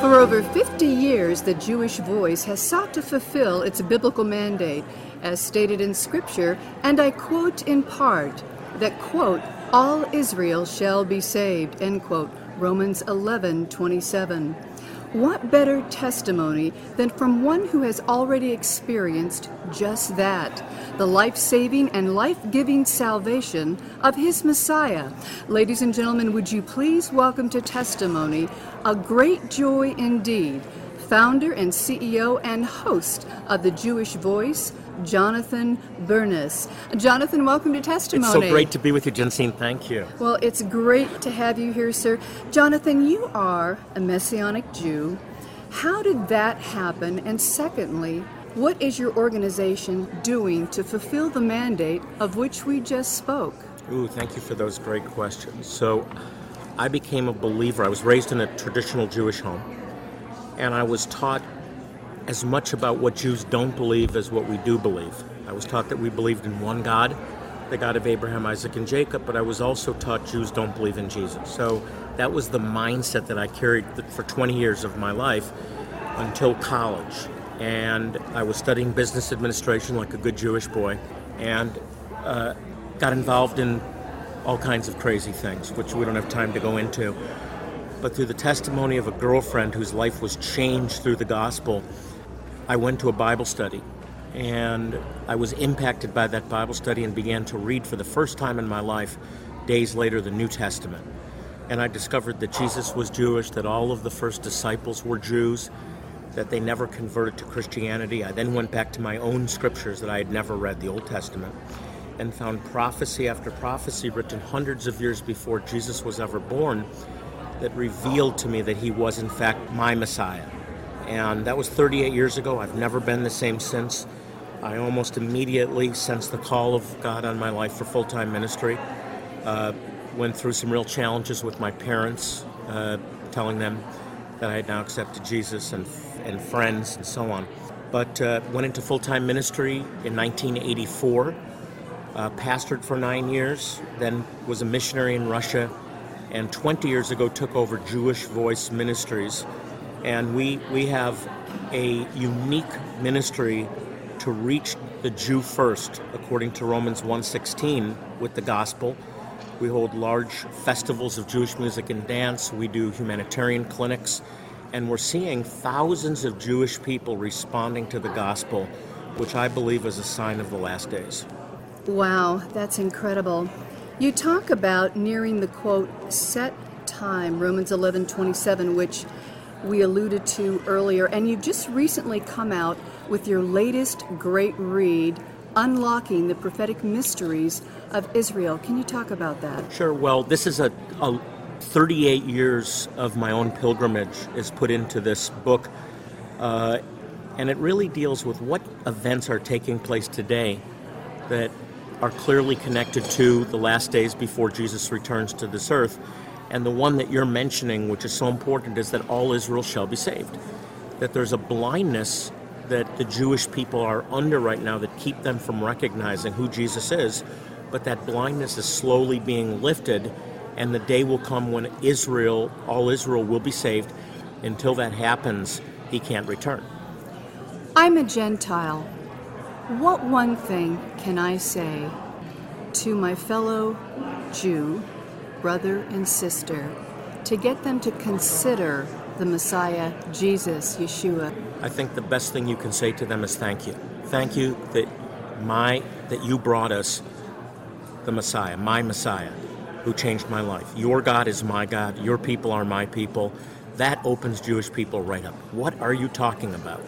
For over 50 years, the Jewish Voice has sought to fulfill its biblical mandate, as stated in Scripture, and I quote in part that, quote, all Israel shall be saved, end quote, Romans 11 27. What better testimony than from one who has already experienced just that the life saving and life giving salvation of his Messiah? Ladies and gentlemen, would you please welcome to testimony a great joy indeed, founder and CEO and host of the Jewish Voice, Jonathan Bernis. Jonathan, welcome to Testimony. It's so great to be with you, Jensine. Thank you. Well, it's great to have you here, sir. Jonathan, you are a Messianic Jew. How did that happen? And secondly, what is your organization doing to fulfill the mandate of which we just spoke? Ooh, thank you for those great questions. So, I became a believer. I was raised in a traditional Jewish home, and I was taught as much about what Jews don't believe as what we do believe. I was taught that we believed in one God, the God of Abraham, Isaac, and Jacob, but I was also taught Jews don't believe in Jesus. So that was the mindset that I carried for 20 years of my life until college. And I was studying business administration like a good Jewish boy and uh, got involved in all kinds of crazy things, which we don't have time to go into. But through the testimony of a girlfriend whose life was changed through the gospel, I went to a Bible study and I was impacted by that Bible study and began to read for the first time in my life, days later, the New Testament. And I discovered that Jesus was Jewish, that all of the first disciples were Jews, that they never converted to Christianity. I then went back to my own scriptures that I had never read, the Old Testament, and found prophecy after prophecy written hundreds of years before Jesus was ever born that revealed to me that he was, in fact, my Messiah and that was 38 years ago. I've never been the same since. I almost immediately sensed the call of God on my life for full time ministry. Uh, went through some real challenges with my parents, uh, telling them that I had now accepted Jesus and, and friends and so on. But uh, went into full time ministry in 1984, uh, pastored for nine years, then was a missionary in Russia, and 20 years ago took over Jewish Voice Ministries and we we have a unique ministry to reach the Jew first, according to Romans 1:16, with the gospel. We hold large festivals of Jewish music and dance. We do humanitarian clinics, and we're seeing thousands of Jewish people responding to the gospel, which I believe is a sign of the last days. Wow, that's incredible. You talk about nearing the quote set time, Romans 11:27, which we alluded to earlier, and you've just recently come out with your latest great read, Unlocking the Prophetic Mysteries of Israel. Can you talk about that? Sure. Well, this is a, a 38 years of my own pilgrimage is put into this book, uh, and it really deals with what events are taking place today that are clearly connected to the last days before Jesus returns to this earth and the one that you're mentioning, which is so important, is that all Israel shall be saved. That there's a blindness that the Jewish people are under right now that keep them from recognizing who Jesus is, but that blindness is slowly being lifted, and the day will come when Israel, all Israel, will be saved. Until that happens, he can't return. I'm a Gentile. What one thing can I say to my fellow Jew brother and sister to get them to consider the Messiah, Jesus, Yeshua? I think the best thing you can say to them is thank you. Thank you that my that you brought us the Messiah, my Messiah, who changed my life. Your God is my God, your people are my people. That opens Jewish people right up. What are you talking about?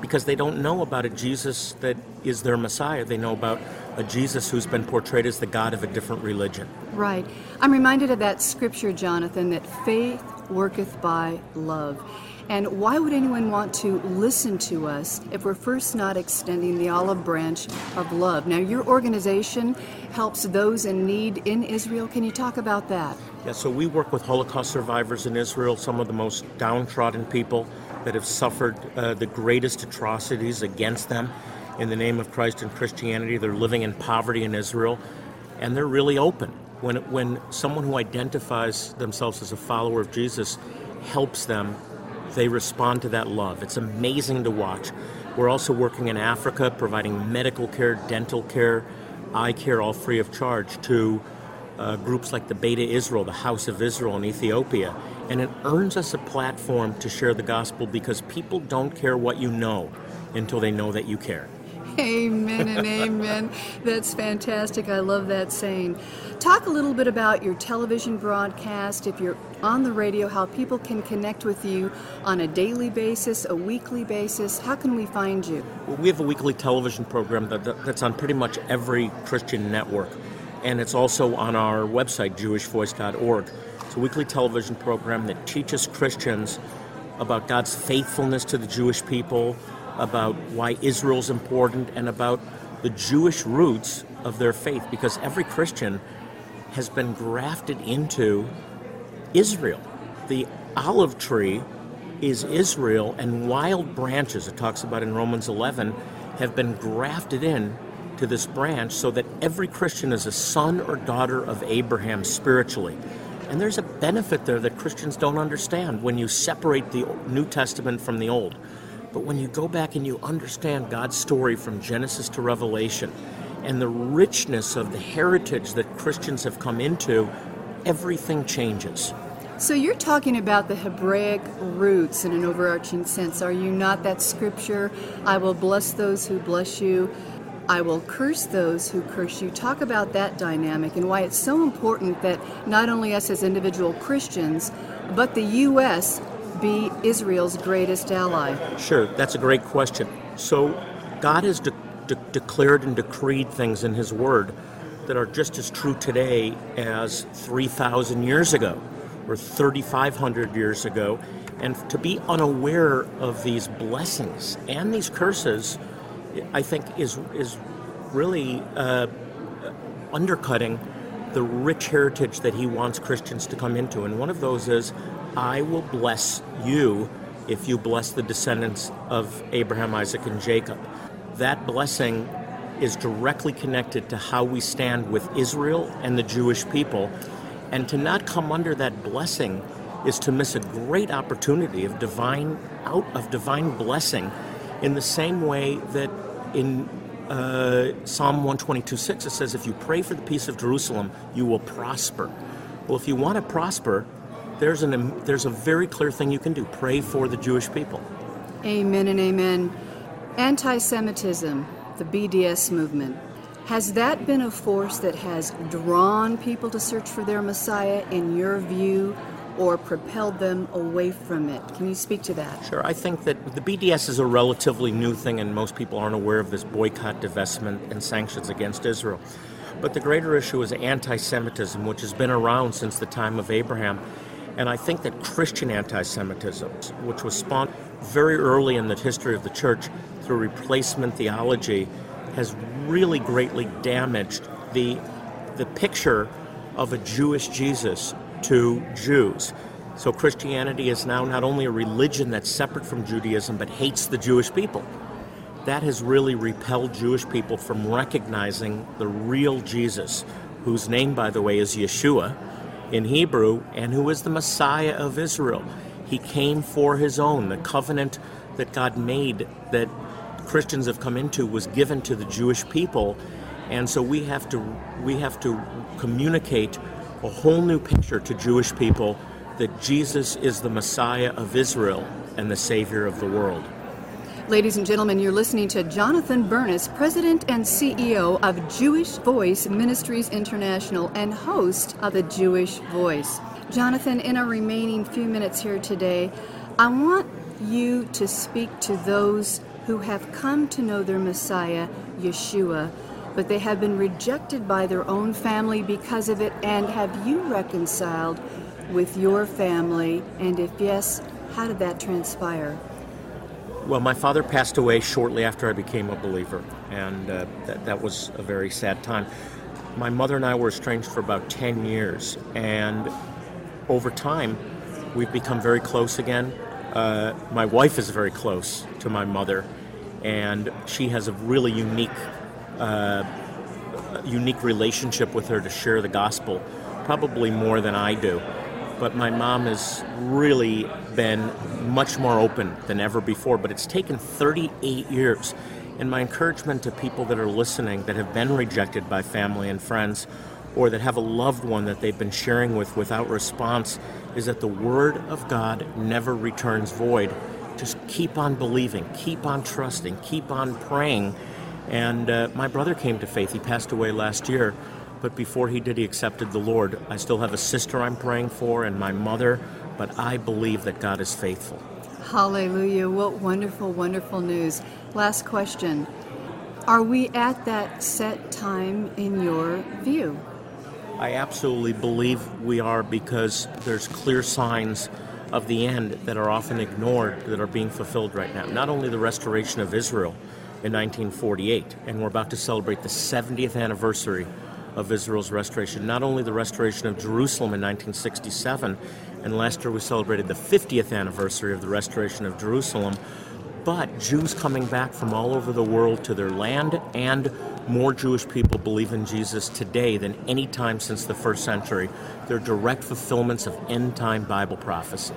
Because they don't know about a Jesus that is their Messiah. They know about a Jesus who's been portrayed as the God of a different religion. Right. I'm reminded of that scripture, Jonathan, that faith worketh by love. And why would anyone want to listen to us if we're first not extending the olive branch of love? Now, your organization helps those in need in Israel. Can you talk about that? Yeah, so we work with Holocaust survivors in Israel, some of the most downtrodden people that have suffered uh, the greatest atrocities against them in the name of Christ and Christianity. They're living in poverty in Israel, and they're really open. When, when someone who identifies themselves as a follower of Jesus helps them they respond to that love. It's amazing to watch. We're also working in Africa, providing medical care, dental care, eye care, all free of charge to uh, groups like the Beta Israel, the House of Israel in Ethiopia. And it earns us a platform to share the gospel because people don't care what you know until they know that you care. Amen and amen. That's fantastic. I love that saying. Talk a little bit about your television broadcast, if you're on the radio, how people can connect with you on a daily basis, a weekly basis. How can we find you? Well, we have a weekly television program that, that's on pretty much every Christian network, and it's also on our website, jewishvoice.org. It's a weekly television program that teaches Christians about God's faithfulness to the Jewish people, about why Israel's important, and about the Jewish roots of their faith, because every Christian has been grafted into Israel. The olive tree is Israel, and wild branches, it talks about in Romans 11, have been grafted in to this branch so that every Christian is a son or daughter of Abraham spiritually. And there's a benefit there that Christians don't understand when you separate the New Testament from the Old. But when you go back and you understand God's story from Genesis to Revelation, and the richness of the heritage that Christians have come into, everything changes. So you're talking about the Hebraic roots in an overarching sense. Are you not that scripture? I will bless those who bless you. I will curse those who curse you. Talk about that dynamic and why it's so important that not only us as individual Christians, but the U.S. be Israel's greatest ally. Sure, that's a great question. So God has de- de- declared and decreed things in His Word that are just as true today as 3,000 years ago or 3,500 years ago. And to be unaware of these blessings and these curses, I think, is, is really uh, undercutting the rich heritage that he wants Christians to come into. And one of those is, I will bless you if you bless the descendants of Abraham, Isaac, and Jacob that blessing is directly connected to how we stand with Israel and the Jewish people. And to not come under that blessing is to miss a great opportunity of divine out of divine blessing in the same way that in uh, Psalm 122 6 it says, If you pray for the peace of Jerusalem, you will prosper. Well, if you want to prosper, there's, an, there's a very clear thing you can do pray for the Jewish people. Amen and amen. Anti Semitism, the BDS movement, has that been a force that has drawn people to search for their Messiah, in your view, or propelled them away from it? Can you speak to that? Sure. I think that the BDS is a relatively new thing, and most people aren't aware of this boycott, divestment, and sanctions against Israel. But the greater issue is anti Semitism, which has been around since the time of Abraham. And I think that Christian anti Semitism, which was spawned very early in the history of the church through replacement theology has really greatly damaged the, the picture of a Jewish Jesus to Jews. So Christianity is now not only a religion that's separate from Judaism but hates the Jewish people. That has really repelled Jewish people from recognizing the real Jesus, whose name, by the way, is Yeshua in Hebrew, and who is the Messiah of Israel. He came for his own. The covenant that God made that Christians have come into was given to the Jewish people. And so we have to we have to communicate a whole new picture to Jewish people that Jesus is the Messiah of Israel and the Savior of the world. Ladies and gentlemen, you're listening to Jonathan Bernis, President and CEO of Jewish Voice Ministries International and host of the Jewish Voice. Jonathan, in our remaining few minutes here today, I want you to speak to those who have come to know their Messiah, Yeshua, but they have been rejected by their own family because of it. And have you reconciled with your family? And if yes, how did that transpire? Well, my father passed away shortly after I became a believer, and uh, that, that was a very sad time. My mother and I were estranged for about 10 years, and over time, we've become very close again. Uh, my wife is very close to my mother, and she has a really unique, uh, unique relationship with her to share the gospel, probably more than I do but my mom has really been much more open than ever before. But it's taken 38 years. And my encouragement to people that are listening that have been rejected by family and friends or that have a loved one that they've been sharing with without response is that the Word of God never returns void. Just keep on believing, keep on trusting, keep on praying. And uh, my brother came to faith. He passed away last year. But before he did, he accepted the Lord. I still have a sister I'm praying for and my mother, but I believe that God is faithful. Hallelujah. What wonderful, wonderful news. Last question Are we at that set time in your view? I absolutely believe we are because there's clear signs of the end that are often ignored that are being fulfilled right now. Not only the restoration of Israel in 1948, and we're about to celebrate the 70th anniversary of Israel's restoration. Not only the restoration of Jerusalem in 1967, and last year we celebrated the 50th anniversary of the restoration of Jerusalem, but Jews coming back from all over the world to their land and more Jewish people believe in Jesus today than any time since the first century. They're direct fulfillments of end time Bible prophecy.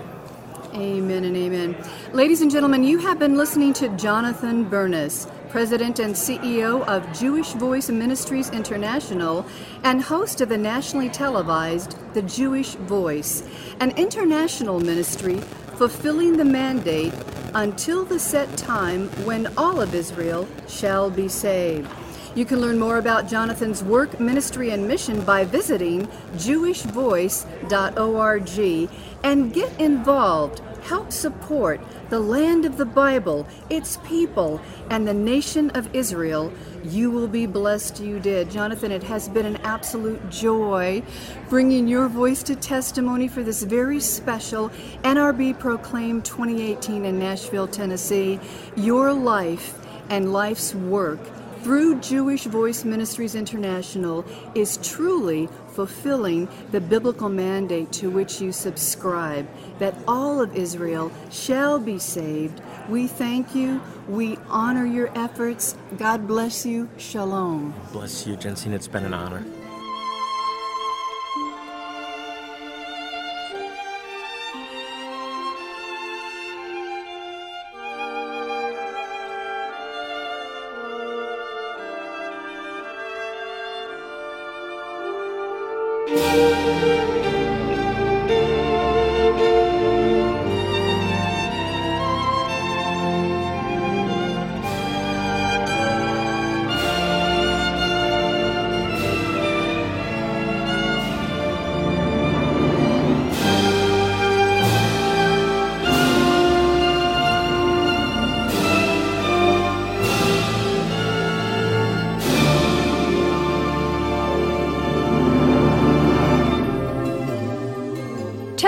Amen and amen. Ladies and gentlemen, you have been listening to Jonathan Bernis President and CEO of Jewish Voice Ministries International, and host of the nationally televised The Jewish Voice, an international ministry fulfilling the mandate until the set time when all of Israel shall be saved. You can learn more about Jonathan's work, ministry, and mission by visiting jewishvoice.org and get involved help support the land of the Bible, its people, and the nation of Israel, you will be blessed you did. Jonathan, it has been an absolute joy bringing your voice to testimony for this very special NRB Proclaim 2018 in Nashville, Tennessee. Your life and life's work through Jewish Voice Ministries International is truly fulfilling the biblical mandate to which you subscribe, that all of Israel shall be saved. We thank you. We honor your efforts. God bless you. Shalom. Bless you, Jensine. It's been an honor. Música